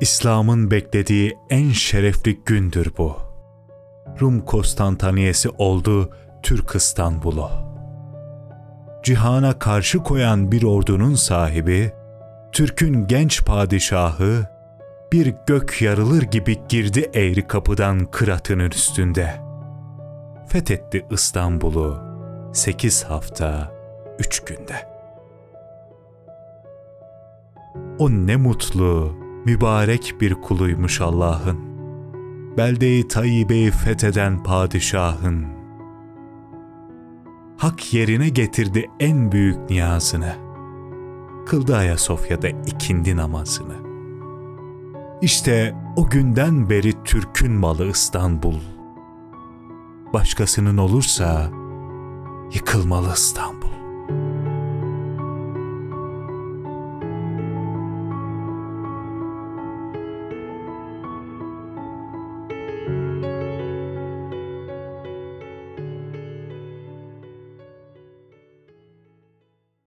İslam'ın beklediği en şerefli gündür bu. Rum Konstantiniyesi oldu Türk İstanbul'u. Cihana karşı koyan bir ordunun sahibi, Türk'ün genç padişahı, bir gök yarılır gibi girdi eğri kapıdan kıratının üstünde. Fethetti İstanbul'u sekiz hafta, üç günde. O ne mutlu, mübarek bir kuluymuş Allah'ın. Belde-i Tayyibe'yi fetheden padişahın. Hak yerine getirdi en büyük niyazını. Kıldı Ayasofya'da ikindi namazını. İşte o günden beri Türk'ün malı İstanbul. Başkasının olursa yıkılmalı İstanbul.